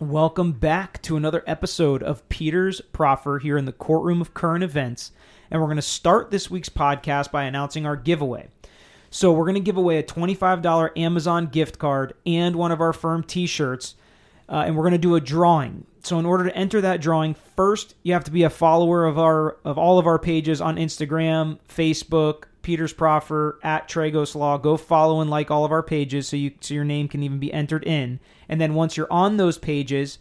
Welcome back to another episode of Peter's Proffer here in the courtroom of current events. And we're going to start this week's podcast by announcing our giveaway. So, we're going to give away a $25 Amazon gift card and one of our firm t shirts. Uh, and we're going to do a drawing. So, in order to enter that drawing, first you have to be a follower of our of all of our pages on Instagram, Facebook, Peter's Proffer at Tragos Law. Go follow and like all of our pages so you so your name can even be entered in. And then once you're on those pages,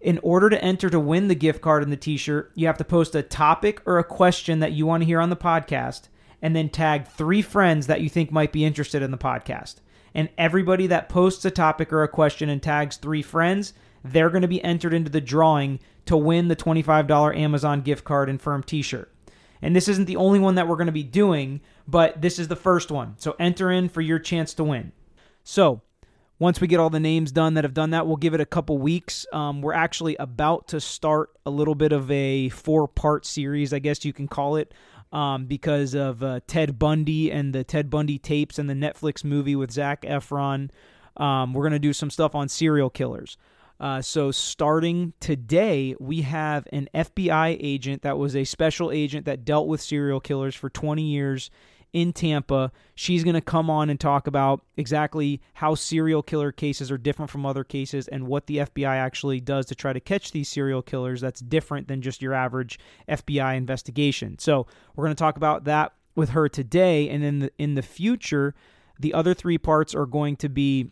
in order to enter to win the gift card and the t-shirt, you have to post a topic or a question that you want to hear on the podcast and then tag three friends that you think might be interested in the podcast. And everybody that posts a topic or a question and tags three friends, they're going to be entered into the drawing to win the $25 Amazon gift card and firm t-shirt. And this isn't the only one that we're going to be doing, but this is the first one. So enter in for your chance to win. So, once we get all the names done that have done that, we'll give it a couple weeks. Um, we're actually about to start a little bit of a four part series, I guess you can call it, um, because of uh, Ted Bundy and the Ted Bundy tapes and the Netflix movie with Zac Efron. Um, we're going to do some stuff on serial killers. Uh, so, starting today, we have an FBI agent that was a special agent that dealt with serial killers for 20 years in Tampa. She's going to come on and talk about exactly how serial killer cases are different from other cases and what the FBI actually does to try to catch these serial killers that's different than just your average FBI investigation. So, we're going to talk about that with her today and in the in the future, the other three parts are going to be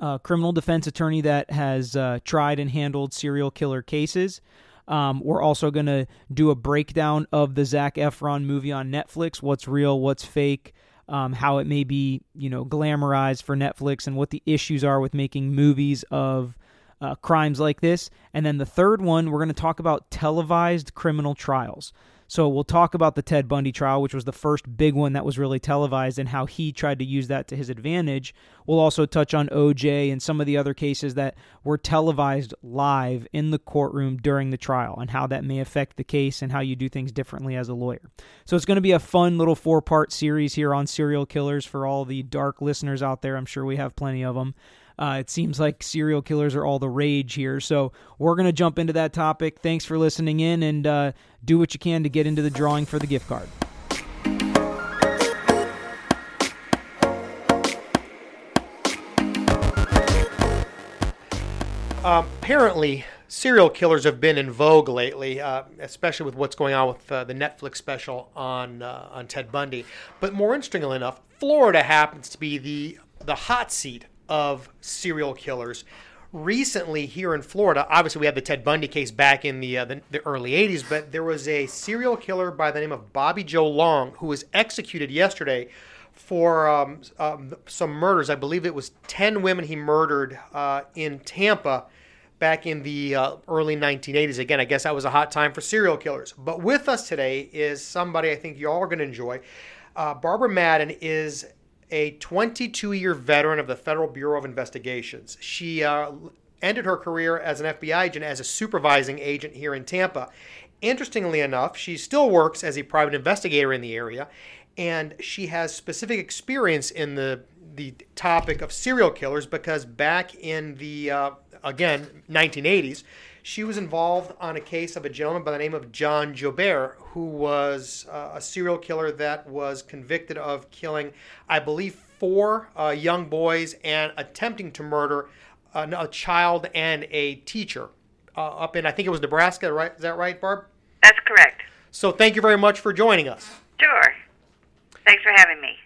a criminal defense attorney that has uh, tried and handled serial killer cases. Um, we're also going to do a breakdown of the Zac Efron movie on Netflix what's real, what's fake, um, how it may be, you know, glamorized for Netflix, and what the issues are with making movies of uh, crimes like this. And then the third one, we're going to talk about televised criminal trials. So we'll talk about the Ted Bundy trial, which was the first big one that was really televised, and how he tried to use that to his advantage. We'll also touch on OJ and some of the other cases that were televised live in the courtroom during the trial, and how that may affect the case and how you do things differently as a lawyer. So it's going to be a fun little four part series here on serial killers for all the dark listeners out there. I'm sure we have plenty of them. Uh, it seems like serial killers are all the rage here. So we're going to jump into that topic. Thanks for listening in and uh, do what you can to get into the drawing for the gift card. Um, apparently, serial killers have been in vogue lately, uh, especially with what's going on with uh, the Netflix special on uh, on Ted Bundy. But more interestingly enough, Florida happens to be the the hot seat of serial killers. Recently, here in Florida, obviously we had the Ted Bundy case back in the, uh, the, the early '80s, but there was a serial killer by the name of Bobby Joe Long who was executed yesterday for um, um, some murders. I believe it was 10 women he murdered uh, in Tampa back in the uh, early 1980s. Again, I guess that was a hot time for serial killers. But with us today is somebody I think y'all are going to enjoy. Uh, Barbara Madden is a 22 year veteran of the Federal Bureau of Investigations. She uh, ended her career as an FBI agent as a supervising agent here in Tampa. Interestingly enough, she still works as a private investigator in the area, and she has specific experience in the the topic of serial killers because back in the uh, again 1980s, she was involved on a case of a gentleman by the name of John Joubert, who was uh, a serial killer that was convicted of killing, I believe, four uh, young boys and attempting to murder a child and a teacher uh, up in I think it was Nebraska. Right? Is that right, Barb? That's correct. So thank you very much for joining us. Sure. Thanks for having me.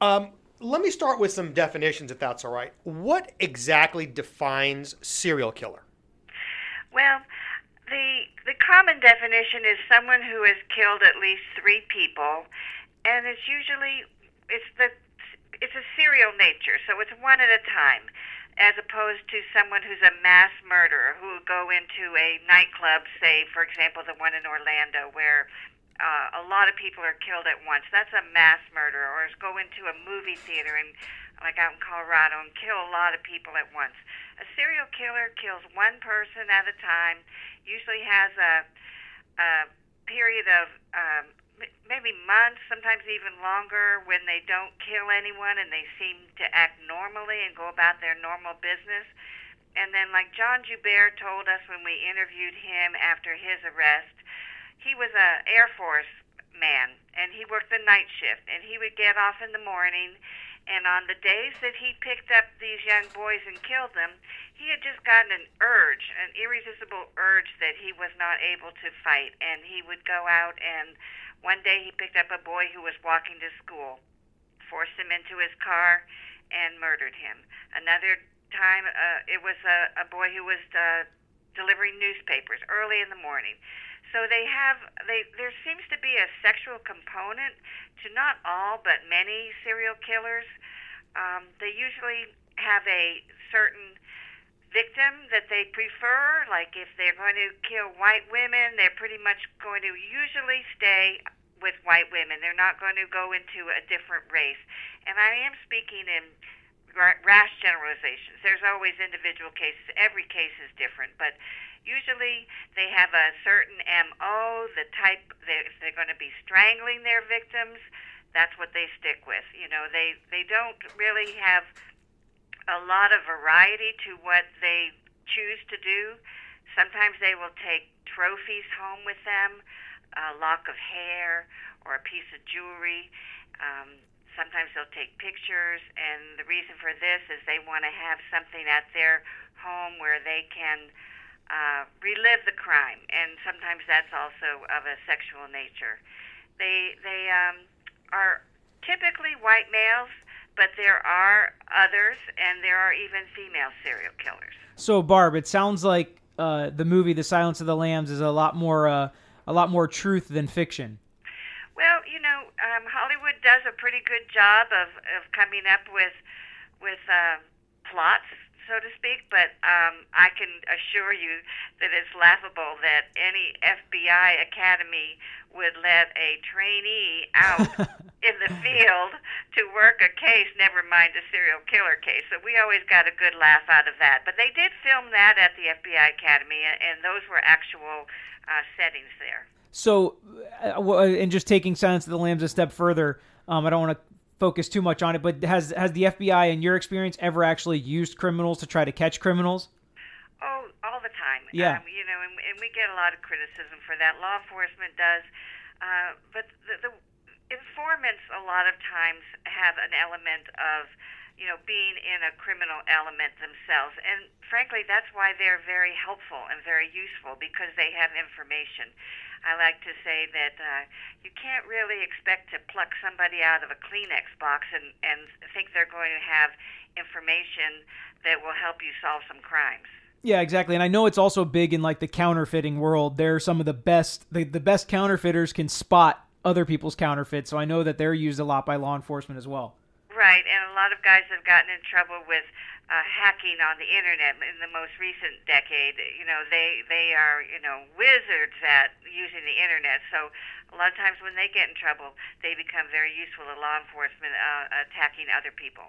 Um, let me start with some definitions, if that's all right. What exactly defines serial killer? Well, the the common definition is someone who has killed at least three people, and it's usually it's the it's a serial nature, so it's one at a time, as opposed to someone who's a mass murderer who would go into a nightclub, say, for example, the one in Orlando, where uh, a lot of people are killed at once. That's a mass murder. Or go into a movie theater and, like out in Colorado, and kill a lot of people at once. A serial killer kills one person at a time. Usually has a, a period of um, maybe months, sometimes even longer, when they don't kill anyone and they seem to act normally and go about their normal business. And then, like John Joubert told us when we interviewed him after his arrest, he was a Air Force man, and he worked the night shift, and he would get off in the morning. And on the days that he picked up these young boys and killed them, he had just gotten an urge, an irresistible urge that he was not able to fight. And he would go out, and one day he picked up a boy who was walking to school, forced him into his car, and murdered him. Another time, uh, it was a, a boy who was uh, delivering newspapers early in the morning. So they have they there seems to be a sexual component to not all but many serial killers. Um, they usually have a certain victim that they prefer. Like if they're going to kill white women, they're pretty much going to usually stay with white women. They're not going to go into a different race. And I am speaking in rash generalizations. There's always individual cases. Every case is different, but usually they have a certain MO, the type they if they're going to be strangling their victims, that's what they stick with. You know, they they don't really have a lot of variety to what they choose to do. Sometimes they will take trophies home with them, a lock of hair or a piece of jewelry. Um, sometimes they'll take pictures, and the reason for this is they want to have something at their home where they can uh, relive the crime, and sometimes that's also of a sexual nature. They they um, are typically white males, but there are others, and there are even female serial killers. So, Barb, it sounds like uh, the movie *The Silence of the Lambs* is a lot more uh, a lot more truth than fiction. Well, you know, um, Hollywood does a pretty good job of, of coming up with with uh, plots, so to speak. But um, I can assure you that it's laughable that any FBI academy would let a trainee out in the field to work a case, never mind a serial killer case. So we always got a good laugh out of that. But they did film that at the FBI Academy, and those were actual uh, settings there. So, uh, uh, and just taking Silence of the Lambs a step further, um, I don't want to focus too much on it, but has has the FBI, in your experience, ever actually used criminals to try to catch criminals? Oh, all the time. Yeah. Um, you know, and, and we get a lot of criticism for that. Law enforcement does, uh, but the, the informants a lot of times have an element of you know, being in a criminal element themselves. And frankly, that's why they're very helpful and very useful because they have information. I like to say that uh, you can't really expect to pluck somebody out of a Kleenex box and, and think they're going to have information that will help you solve some crimes. Yeah, exactly. And I know it's also big in like the counterfeiting world. They're some of the best the, the best counterfeiters can spot other people's counterfeits. So I know that they're used a lot by law enforcement as well. Right, and a lot of guys have gotten in trouble with uh, hacking on the internet in the most recent decade. You know, they they are you know wizards at using the internet. So a lot of times when they get in trouble, they become very useful to law enforcement uh, attacking other people.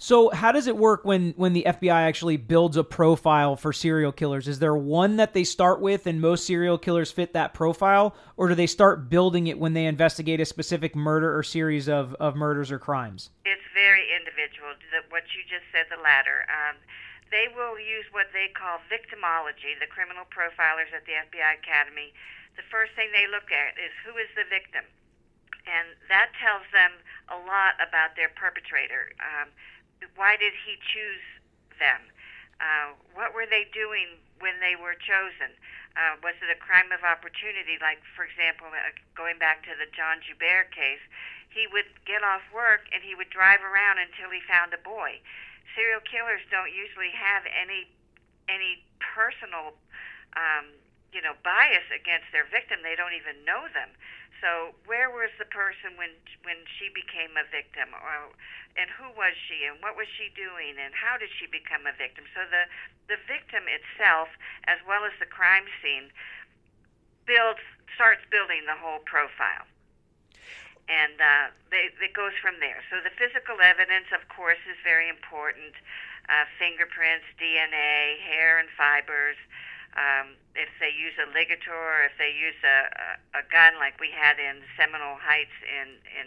So how does it work when when the FBI actually builds a profile for serial killers? Is there one that they start with and most serial killers fit that profile or do they start building it when they investigate a specific murder or series of, of murders or crimes? It's very individual. What you just said, the latter. Um, they will use what they call victimology, the criminal profilers at the FBI Academy. The first thing they look at is who is the victim. And that tells them a lot about their perpetrator. Um, why did he choose them? Uh, what were they doing when they were chosen? Uh, was it a crime of opportunity? Like, for example, uh, going back to the John Joubert case, he would get off work and he would drive around until he found a boy. Serial killers don't usually have any any personal, um, you know, bias against their victim. They don't even know them. So where was the person when when she became a victim, or and who was she, and what was she doing, and how did she become a victim? So the the victim itself, as well as the crime scene, builds starts building the whole profile, and uh, they, it goes from there. So the physical evidence, of course, is very important: uh, fingerprints, DNA, hair, and fibers um, if they use a ligature, if they use a, a, a gun like we had in Seminole Heights in in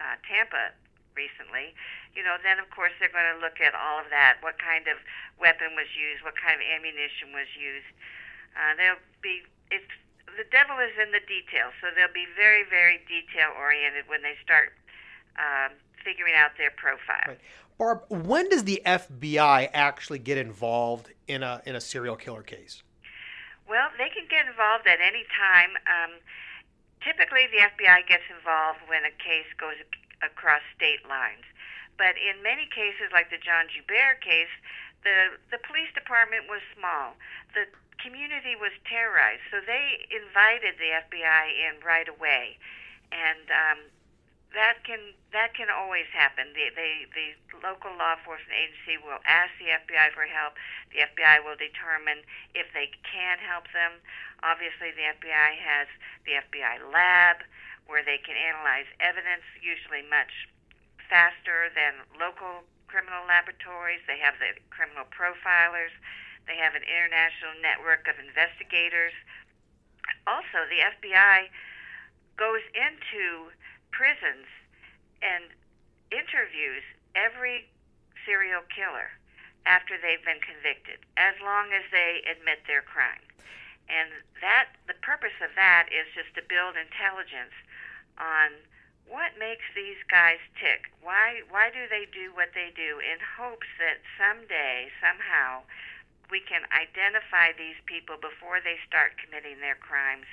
uh, Tampa recently, you know, then of course they're going to look at all of that. What kind of weapon was used? What kind of ammunition was used? Uh, they'll be. It's the devil is in the details, so they'll be very, very detail oriented when they start um, figuring out their profile. Right. Barb, when does the FBI actually get involved in a in a serial killer case? Well, they can get involved at any time. Um, typically, the FBI gets involved when a case goes across state lines. But in many cases, like the John Joubert case, the the police department was small. The community was terrorized, so they invited the FBI in right away, and um, that can that can always happen. The, the the local law enforcement agency will ask the FBI for help. The FBI will determine if they can help them. Obviously, the FBI has the FBI lab where they can analyze evidence, usually much faster than local criminal laboratories. They have the criminal profilers. They have an international network of investigators. Also, the FBI goes into prisons and interviews every serial killer after they've been convicted, as long as they admit their crime. And that the purpose of that is just to build intelligence on what makes these guys tick. Why why do they do what they do in hopes that someday, somehow, we can identify these people before they start committing their crimes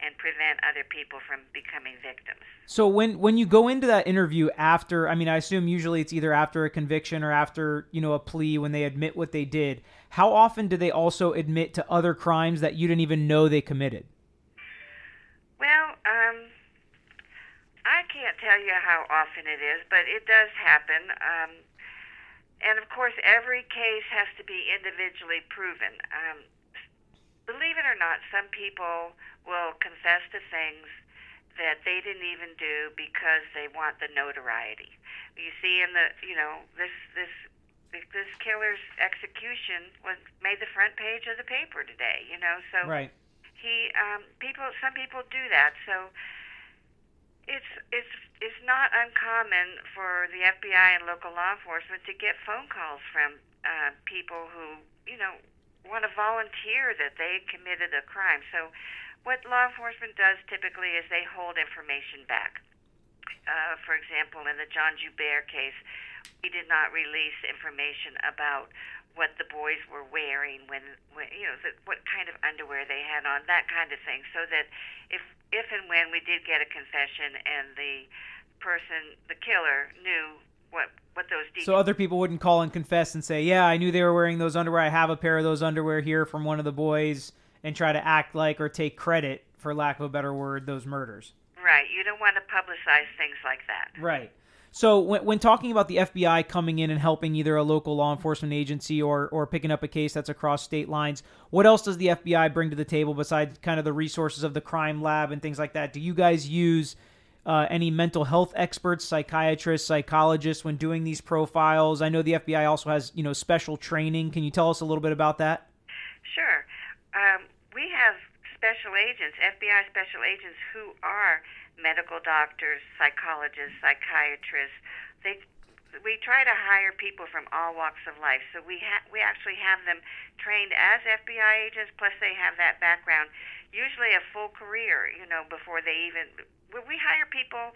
and prevent other people from becoming victims. So when when you go into that interview after, I mean, I assume usually it's either after a conviction or after you know a plea when they admit what they did. How often do they also admit to other crimes that you didn't even know they committed? Well, um, I can't tell you how often it is, but it does happen. Um, and of course, every case has to be individually proven. Um, believe it or not, some people will confess to things that they didn't even do because they want the notoriety. You see, in the you know this this this killer's execution was made the front page of the paper today. You know, so right. he um, people some people do that. So it's it's it's not uncommon for the FBI and local law enforcement to get phone calls from uh, people who you know want to volunteer that they committed a crime. So, what law enforcement does typically is they hold information back. Uh, for example, in the John Joubert case, we did not release information about what the boys were wearing when, when you know, the, what kind of underwear they had on, that kind of thing, so that if if and when we did get a confession and the person, the killer, knew what what those details. So other people wouldn't call and confess and say, "Yeah, I knew they were wearing those underwear. I have a pair of those underwear here from one of the boys," and try to act like or take credit, for lack of a better word, those murders. Right. You don't want to publicize things like that. Right. So when, when talking about the FBI coming in and helping either a local law enforcement agency or or picking up a case that's across state lines, what else does the FBI bring to the table besides kind of the resources of the crime lab and things like that? Do you guys use uh, any mental health experts, psychiatrists, psychologists when doing these profiles? I know the FBI also has you know special training. Can you tell us a little bit about that? Sure. Um, we have special agents, FBI special agents, who are medical doctors, psychologists, psychiatrists. They we try to hire people from all walks of life. So we ha- we actually have them trained as FBI agents, plus they have that background, usually a full career, you know, before they even. When We hire people.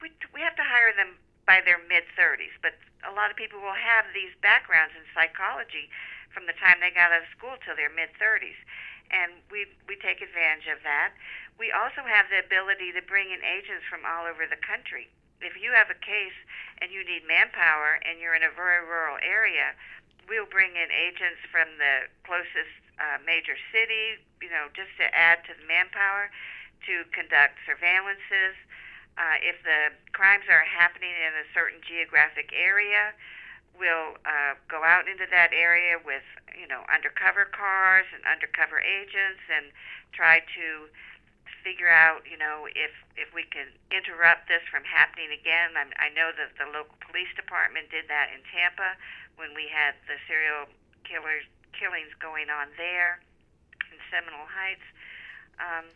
We we have to hire them by their mid 30s, but a lot of people will have these backgrounds in psychology from the time they got out of school till their mid 30s, and we we take advantage of that. We also have the ability to bring in agents from all over the country. If you have a case and you need manpower and you're in a very rural area, we'll bring in agents from the closest uh, major city, you know, just to add to the manpower to conduct surveillances. Uh, if the crimes are happening in a certain geographic area, we'll uh, go out into that area with, you know, undercover cars and undercover agents and try to figure out, you know, if if we can interrupt this from happening again. I'm, I know that the local police department did that in Tampa when we had the serial killers killings going on there in Seminole Heights. Um,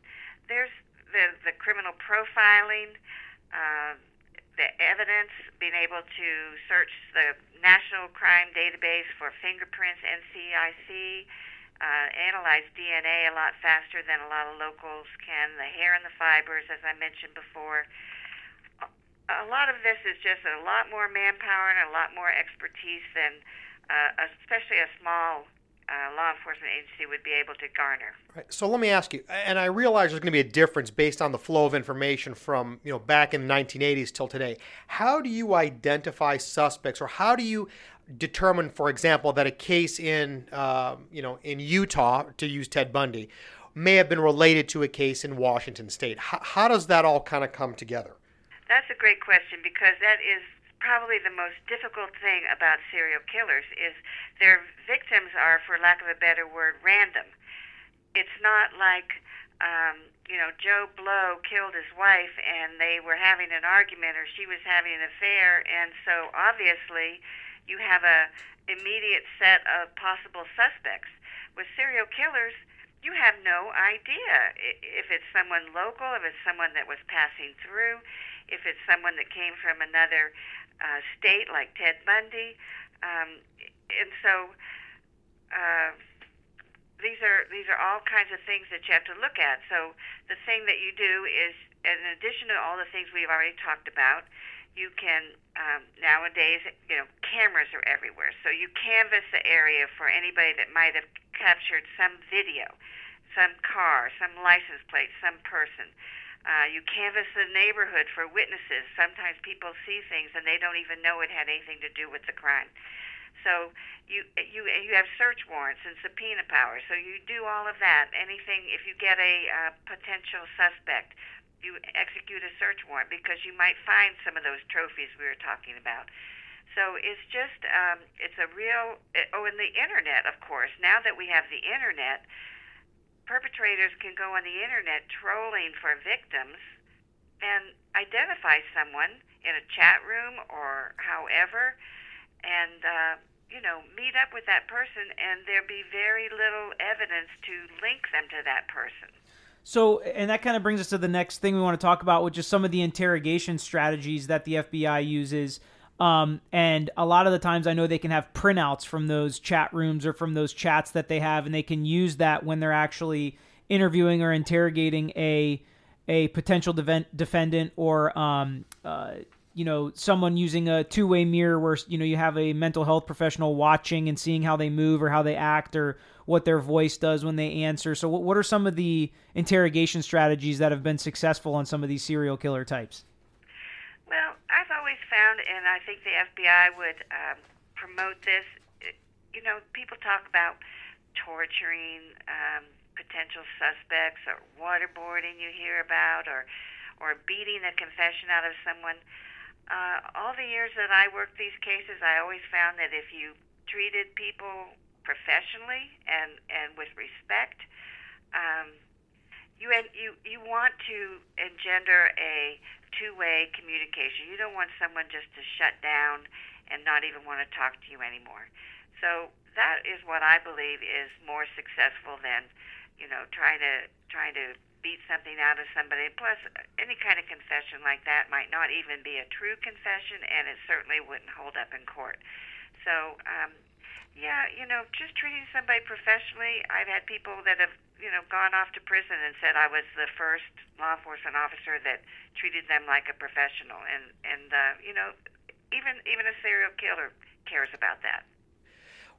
there's the the criminal profiling. Uh, the evidence, being able to search the National Crime Database for fingerprints, NCIC, uh, analyze DNA a lot faster than a lot of locals can, the hair and the fibers, as I mentioned before. A lot of this is just a lot more manpower and a lot more expertise than, uh, especially a small uh, law enforcement agency would be able to garner. Right. So let me ask you, and I realize there's going to be a difference based on the flow of information from you know back in the 1980s till today. How do you identify suspects, or how do you determine, for example, that a case in uh, you know in Utah, to use Ted Bundy, may have been related to a case in Washington State? How, how does that all kind of come together? That's a great question because that is probably the most difficult thing about serial killers is their victims are, for lack of a better word, random. It's not like, um, you know, Joe Blow killed his wife and they were having an argument or she was having an affair, and so obviously you have a immediate set of possible suspects. With serial killers, you have no idea if it's someone local, if it's someone that was passing through, if it's someone that came from another uh, state like Ted Bundy, um, and so uh, these are these are all kinds of things that you have to look at. So the thing that you do is, in addition to all the things we've already talked about, you can um, nowadays you know cameras are everywhere, so you canvass the area for anybody that might have captured some video, some car, some license plate, some person. Uh, you canvass the neighborhood for witnesses. Sometimes people see things and they don't even know it had anything to do with the crime. So you you you have search warrants and subpoena power. So you do all of that. Anything if you get a uh, potential suspect, you execute a search warrant because you might find some of those trophies we were talking about. So it's just um, it's a real oh, and the internet, of course. Now that we have the internet, perpetrators can go on the internet trolling for victims and identify someone in a chat room or however, and uh, you know meet up with that person, and there be very little evidence to link them to that person. So, and that kind of brings us to the next thing we want to talk about, which is some of the interrogation strategies that the FBI uses um, and a lot of the times I know they can have printouts from those chat rooms or from those chats that they have, and they can use that when they're actually interviewing or interrogating a a potential defendant or um, uh, you know someone using a two way mirror where you know you have a mental health professional watching and seeing how they move or how they act or what their voice does when they answer. So what, what are some of the interrogation strategies that have been successful on some of these serial killer types? Well, I've always found, and I think the FBI would um, promote this. You know, people talk about torturing um, potential suspects or waterboarding. You hear about or or beating a confession out of someone. Uh, all the years that I worked these cases, I always found that if you treated people professionally and and with respect, um, you you you want to engender a two-way communication. You don't want someone just to shut down and not even want to talk to you anymore. So that is what I believe is more successful than, you know, trying to trying to beat something out of somebody. Plus, any kind of confession like that might not even be a true confession, and it certainly wouldn't hold up in court. So, um, yeah, you know, just treating somebody professionally. I've had people that have you know, gone off to prison and said I was the first law enforcement officer that treated them like a professional, and and uh, you know, even even a serial killer cares about that.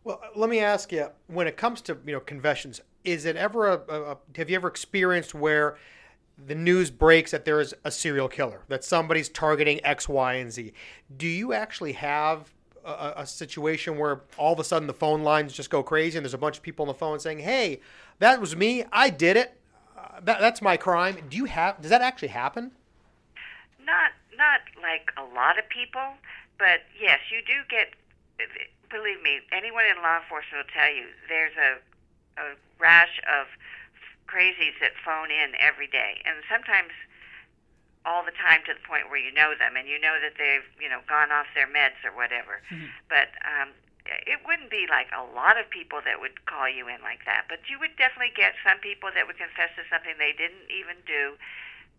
Well, let me ask you: when it comes to you know confessions, is it ever a, a have you ever experienced where the news breaks that there is a serial killer, that somebody's targeting X, Y, and Z? Do you actually have a, a, situation where all of a sudden the phone lines just go crazy and there's a bunch of people on the phone saying, "Hey, that was me. I did it. Uh, that, that's my crime." Do you have? Does that actually happen? Not not like a lot of people, but yes, you do get. Believe me, anyone in law enforcement will tell you there's a a rash of crazies that phone in every day, and sometimes all the time to the point where you know them and you know that they've you know gone off their meds or whatever. Mm-hmm. But um, it wouldn't be like a lot of people that would call you in like that, but you would definitely get some people that would confess to something they didn't even do,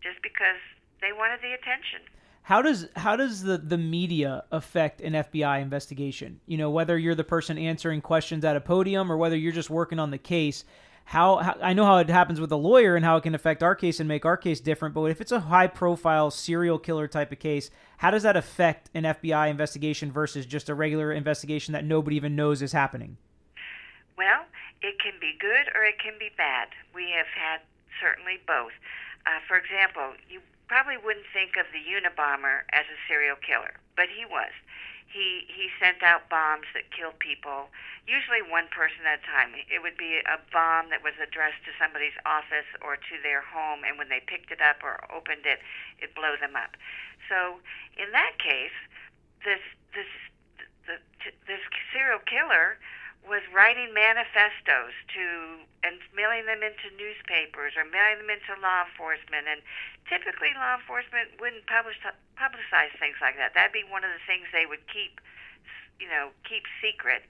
just because they wanted the attention. How does how does the, the media affect an FBI investigation? You know, whether you're the person answering questions at a podium or whether you're just working on the case. How, how I know how it happens with a lawyer and how it can affect our case and make our case different. But if it's a high profile serial killer type of case, how does that affect an FBI investigation versus just a regular investigation that nobody even knows is happening? Well, it can be good or it can be bad. We have had certainly both. Uh, for example, you probably wouldn't think of the Unabomber as a serial killer, but he was. He he sent out bombs that killed people, usually one person at a time. It would be a bomb that was addressed to somebody's office or to their home, and when they picked it up or opened it, it blow them up. So in that case, this this the, this serial killer was writing manifestos to and mailing them into newspapers or mailing them into law enforcement. And typically law enforcement wouldn't publish publicize things like that. That'd be one of the things they would keep you know keep secret.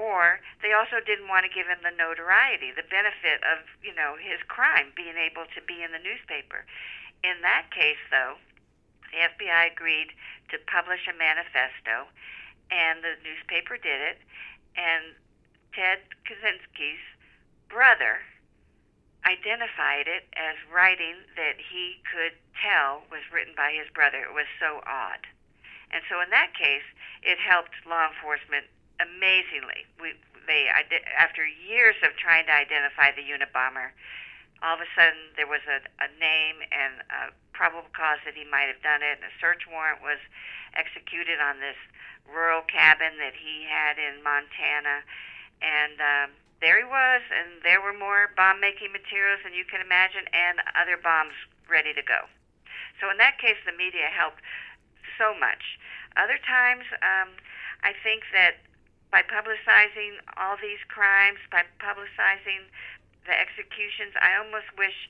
Or they also didn't want to give him the notoriety the benefit of you know his crime being able to be in the newspaper. In that case though the FBI agreed to publish a manifesto and the newspaper did it and Ted Kaczynski's brother identified it as writing that he could tell was written by his brother. It was so odd. And so in that case, it helped law enforcement amazingly. We, they, after years of trying to identify the Unabomber, all of a sudden there was a, a name and a probable cause that he might have done it, and a search warrant was executed on this rural cabin that he had in Montana and um, there he was, and there were more bomb making materials than you can imagine, and other bombs ready to go. So in that case, the media helped so much. Other times, um, I think that by publicizing all these crimes, by publicizing the executions, I almost wish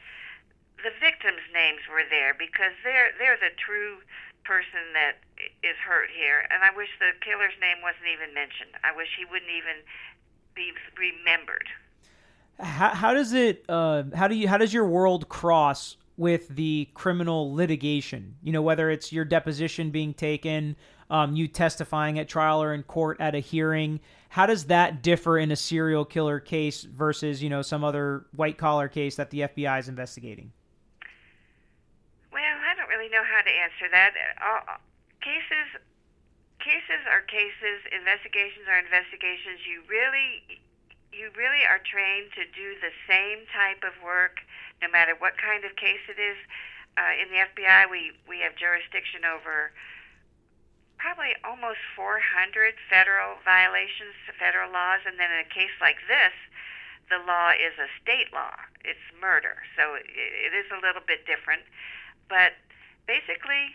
the victims' names were there because they're they're the true person that is hurt here, and I wish the killer's name wasn't even mentioned. I wish he wouldn't even be remembered. How, how does it? Uh, how do you? How does your world cross with the criminal litigation? You know, whether it's your deposition being taken, um, you testifying at trial or in court at a hearing. How does that differ in a serial killer case versus you know some other white collar case that the FBI is investigating? Well, I don't really know how to answer that. Uh, cases cases are cases, investigations are investigations. You really you really are trained to do the same type of work no matter what kind of case it is. Uh, in the FBI, we, we have jurisdiction over probably almost 400 federal violations to federal laws, and then in a case like this, the law is a state law. It's murder, so it, it is a little bit different. But basically,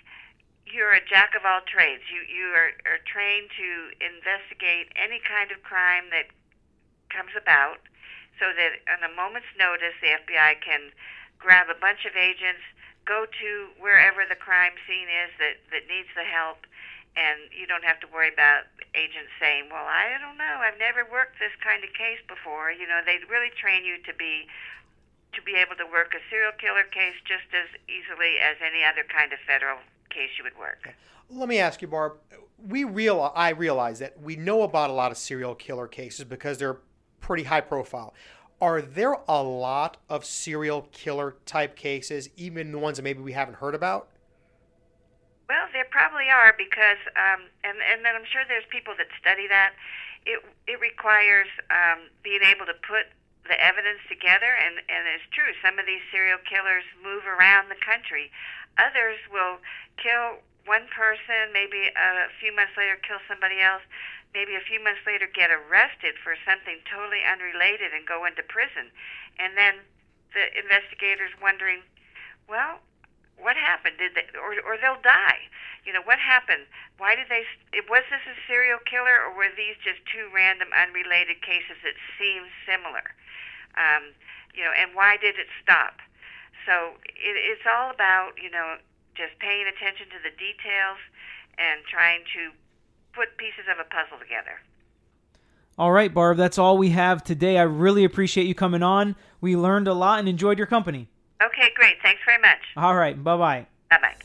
you're a jack of all trades. You you are, are trained to investigate any kind of crime that comes about, so that on a moment's notice, the FBI can grab a bunch of agents, go to wherever the crime scene is that that needs the help, and you don't have to worry about agents saying, "Well, I don't know. I've never worked this kind of case before." You know, they really train you to be to be able to work a serial killer case just as easily as any other kind of federal case you would work. Let me ask you, Barb. We real I realize that we know about a lot of serial killer cases because they're pretty high profile. Are there a lot of serial killer type cases, even the ones that maybe we haven't heard about? Well, there probably are because, um, and and then I'm sure there's people that study that. It it requires um, being able to put the evidence together, and and it's true. Some of these serial killers move around the country. Others will kill one person, maybe a few months later kill somebody else, maybe a few months later get arrested for something totally unrelated and go into prison. And then the investigators wondering, well, what happened? Did they, or or they'll die? You know, what happened? Why did they? Was this a serial killer, or were these just two random, unrelated cases that seem similar? Um, you know, and why did it stop? So it, it's all about, you know, just paying attention to the details and trying to put pieces of a puzzle together. All right, Barb, that's all we have today. I really appreciate you coming on. We learned a lot and enjoyed your company. Okay, great. Thanks very much. All right. Bye bye. Bye bye.